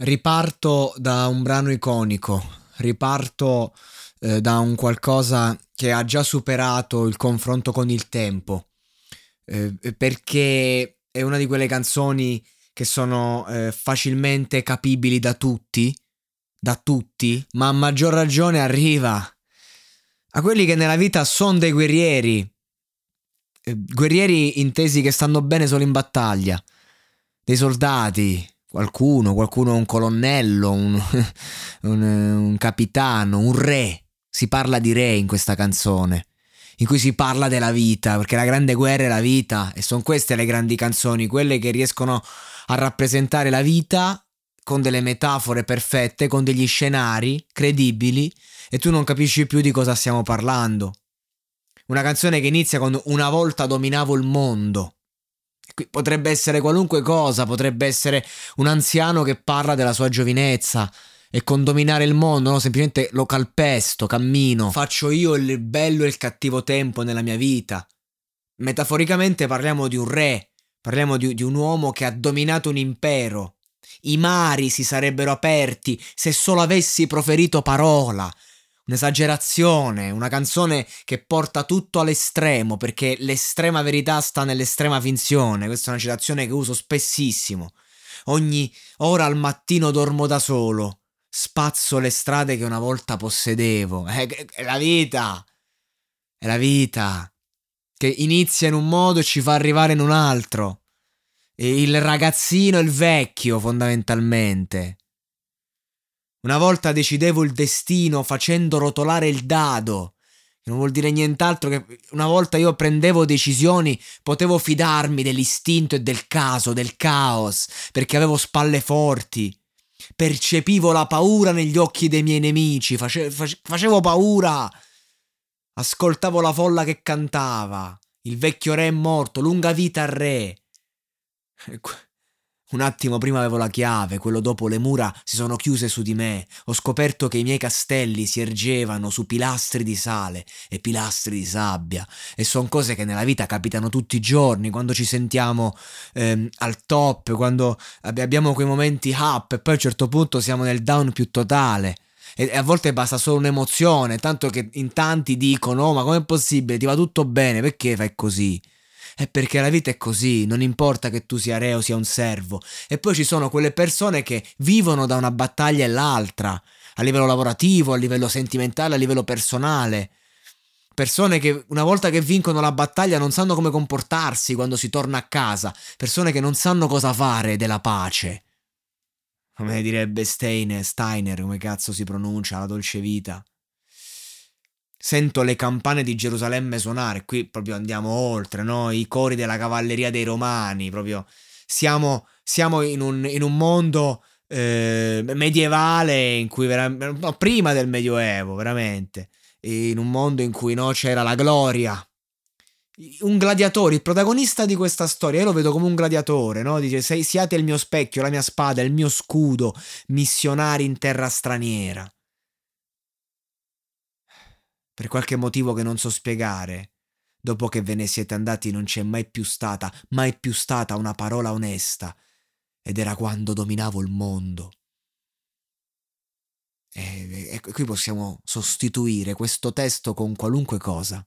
Riparto da un brano iconico, riparto eh, da un qualcosa che ha già superato il confronto con il tempo, eh, perché è una di quelle canzoni che sono eh, facilmente capibili da tutti, da tutti, ma a maggior ragione arriva a quelli che nella vita sono dei guerrieri, eh, guerrieri intesi che stanno bene solo in battaglia, dei soldati, qualcuno, qualcuno un colonnello, un, un, un capitano, un re. Si parla di re in questa canzone in cui si parla della vita, perché la grande guerra è la vita e sono queste le grandi canzoni, quelle che riescono a rappresentare la vita con delle metafore perfette, con degli scenari credibili e tu non capisci più di cosa stiamo parlando. Una canzone che inizia con una volta dominavo il mondo Potrebbe essere qualunque cosa, potrebbe essere un anziano che parla della sua giovinezza e con dominare il mondo, no? Semplicemente lo calpesto, cammino, faccio io il bello e il cattivo tempo nella mia vita. Metaforicamente parliamo di un re, parliamo di, di un uomo che ha dominato un impero. I mari si sarebbero aperti se solo avessi proferito parola, un'esagerazione, una canzone che porta tutto all'estremo, perché l'estrema verità sta nell'estrema finzione. Questa è una citazione che uso spessissimo. Ogni ora al mattino dormo da solo, spazzo le strade che una volta possedevo. È, è la vita, è la vita, che inizia in un modo e ci fa arrivare in un altro. E il ragazzino e il vecchio, fondamentalmente. Una volta decidevo il destino facendo rotolare il dado. non vuol dire nient'altro che una volta io prendevo decisioni, potevo fidarmi dell'istinto e del caso, del caos, perché avevo spalle forti. Percepivo la paura negli occhi dei miei nemici, face, face, facevo paura. Ascoltavo la folla che cantava. Il vecchio re è morto, lunga vita al re. Un attimo prima avevo la chiave, quello dopo le mura si sono chiuse su di me. Ho scoperto che i miei castelli si ergevano su pilastri di sale e pilastri di sabbia. E sono cose che nella vita capitano tutti i giorni, quando ci sentiamo ehm, al top, quando abbiamo quei momenti up e poi a un certo punto siamo nel down più totale. E, a volte basta solo un'emozione, tanto che in tanti dicono: oh, ma com'è possibile? Ti va tutto bene, perché fai così? È perché la vita è così, non importa che tu sia re o sia un servo. E poi ci sono quelle persone che vivono da una battaglia all'altra, a livello lavorativo, a livello sentimentale, a livello personale. Persone che una volta che vincono la battaglia non sanno come comportarsi quando si torna a casa. Persone che non sanno cosa fare della pace. Come direbbe Steiner, Steiner, come cazzo si pronuncia, la dolce vita sento le campane di Gerusalemme suonare, qui proprio andiamo oltre, no? I cori della cavalleria dei romani, proprio siamo, siamo in, un, in, un, mondo eh, medievale in cui veramente, no, prima del medioevo, veramente, in un mondo in cui no, c'era la gloria. Un gladiatore, il protagonista di questa storia, io lo vedo come un gladiatore, no? Dice: siate il mio specchio, la mia spada, il mio scudo, missionari in terra straniera per qualche motivo che non so spiegare. Dopo che ve ne siete andati non c'è mai più stata, mai più stata una parola onesta. Ed era quando dominavo il mondo. E, e qui possiamo sostituire questo testo con qualunque cosa.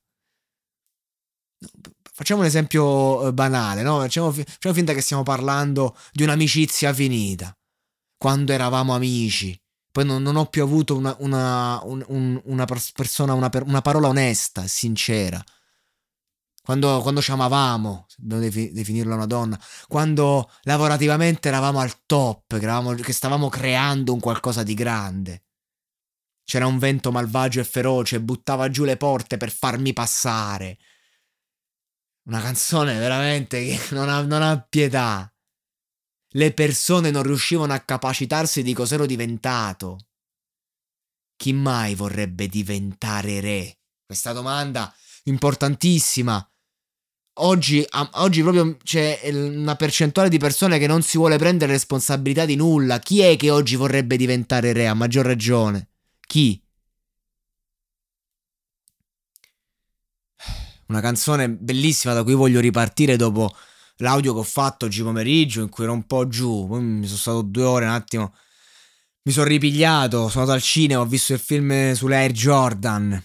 Facciamo un esempio eh, banale, no? Facciamo, facciamo finta che stiamo parlando di un'amicizia finita. Quando eravamo amici, poi non, non ho più avuto una, una, un, un, una persona, una, una parola onesta, sincera. quando, quando ci amavamo, se dobbiamo definirla una donna, quando lavorativamente eravamo al top, che, eravamo, che stavamo creando un qualcosa di grande. C'era un vento malvagio e feroce, buttava giù le porte per farmi passare. Una canzone veramente che non ha, non ha pietà. Le persone non riuscivano a capacitarsi di cos'ero diventato. Chi mai vorrebbe diventare re? Questa domanda importantissima. Oggi, oggi, proprio c'è una percentuale di persone che non si vuole prendere responsabilità di nulla. Chi è che oggi vorrebbe diventare re? A maggior ragione. Chi? Una canzone bellissima da cui voglio ripartire dopo l'audio che ho fatto oggi pomeriggio in cui ero un po' giù, poi mi sono stato due ore un attimo, mi sono ripigliato, sono andato al cinema, ho visto il film sull'Air Jordan.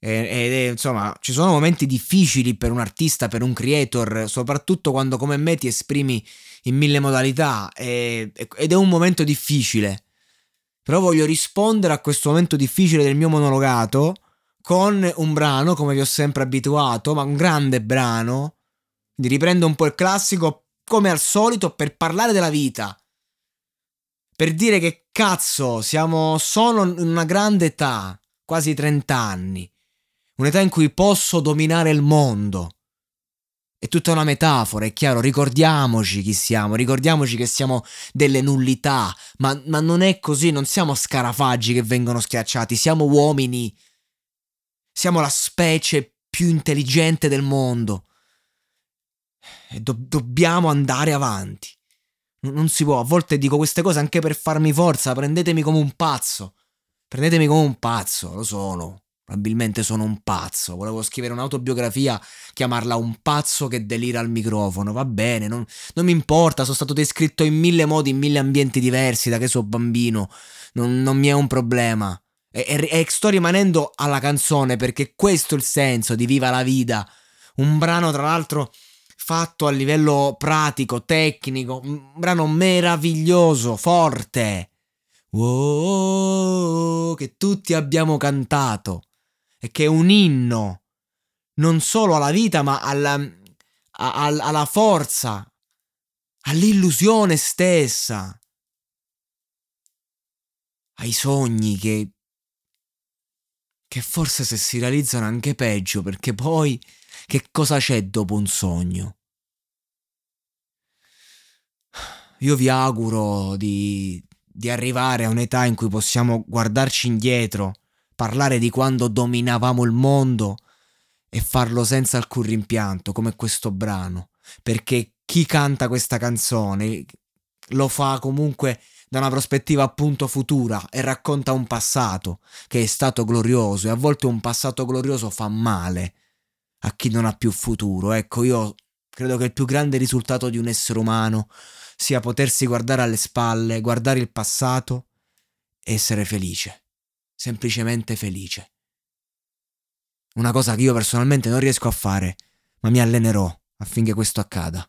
E, insomma, ci sono momenti difficili per un artista, per un creator, soprattutto quando come me ti esprimi in mille modalità e, ed è un momento difficile. Però voglio rispondere a questo momento difficile del mio monologato con un brano, come vi ho sempre abituato, ma un grande brano quindi riprendo un po' il classico come al solito per parlare della vita. Per dire che cazzo, siamo solo in una grande età, quasi 30 anni. Un'età in cui posso dominare il mondo. È tutta una metafora, è chiaro, ricordiamoci chi siamo, ricordiamoci che siamo delle nullità, ma, ma non è così, non siamo scarafaggi che vengono schiacciati, siamo uomini, siamo la specie più intelligente del mondo do- dobbiamo andare avanti. N- non si può, a volte dico queste cose anche per farmi forza, prendetemi come un pazzo. Prendetemi come un pazzo, lo sono. Probabilmente sono un pazzo. Volevo scrivere un'autobiografia, chiamarla Un pazzo che delira al microfono. Va bene, non, non mi importa, sono stato descritto in mille modi, in mille ambienti diversi da che sono bambino. Non, non mi è un problema. E, e, e sto rimanendo alla canzone perché questo è il senso di Viva la Vida. Un brano, tra l'altro, fatto a livello pratico, tecnico, un brano meraviglioso, forte. Wow, che tutti abbiamo cantato e che è un inno non solo alla vita, ma alla, a, alla forza, all'illusione stessa, ai sogni che che forse se si realizzano anche peggio, perché poi che cosa c'è dopo un sogno? Io vi auguro di, di arrivare a un'età in cui possiamo guardarci indietro, parlare di quando dominavamo il mondo e farlo senza alcun rimpianto, come questo brano, perché chi canta questa canzone lo fa comunque da una prospettiva appunto futura e racconta un passato che è stato glorioso e a volte un passato glorioso fa male a chi non ha più futuro. Ecco, io credo che il più grande risultato di un essere umano sia potersi guardare alle spalle, guardare il passato e essere felice, semplicemente felice. Una cosa che io personalmente non riesco a fare, ma mi allenerò affinché questo accada.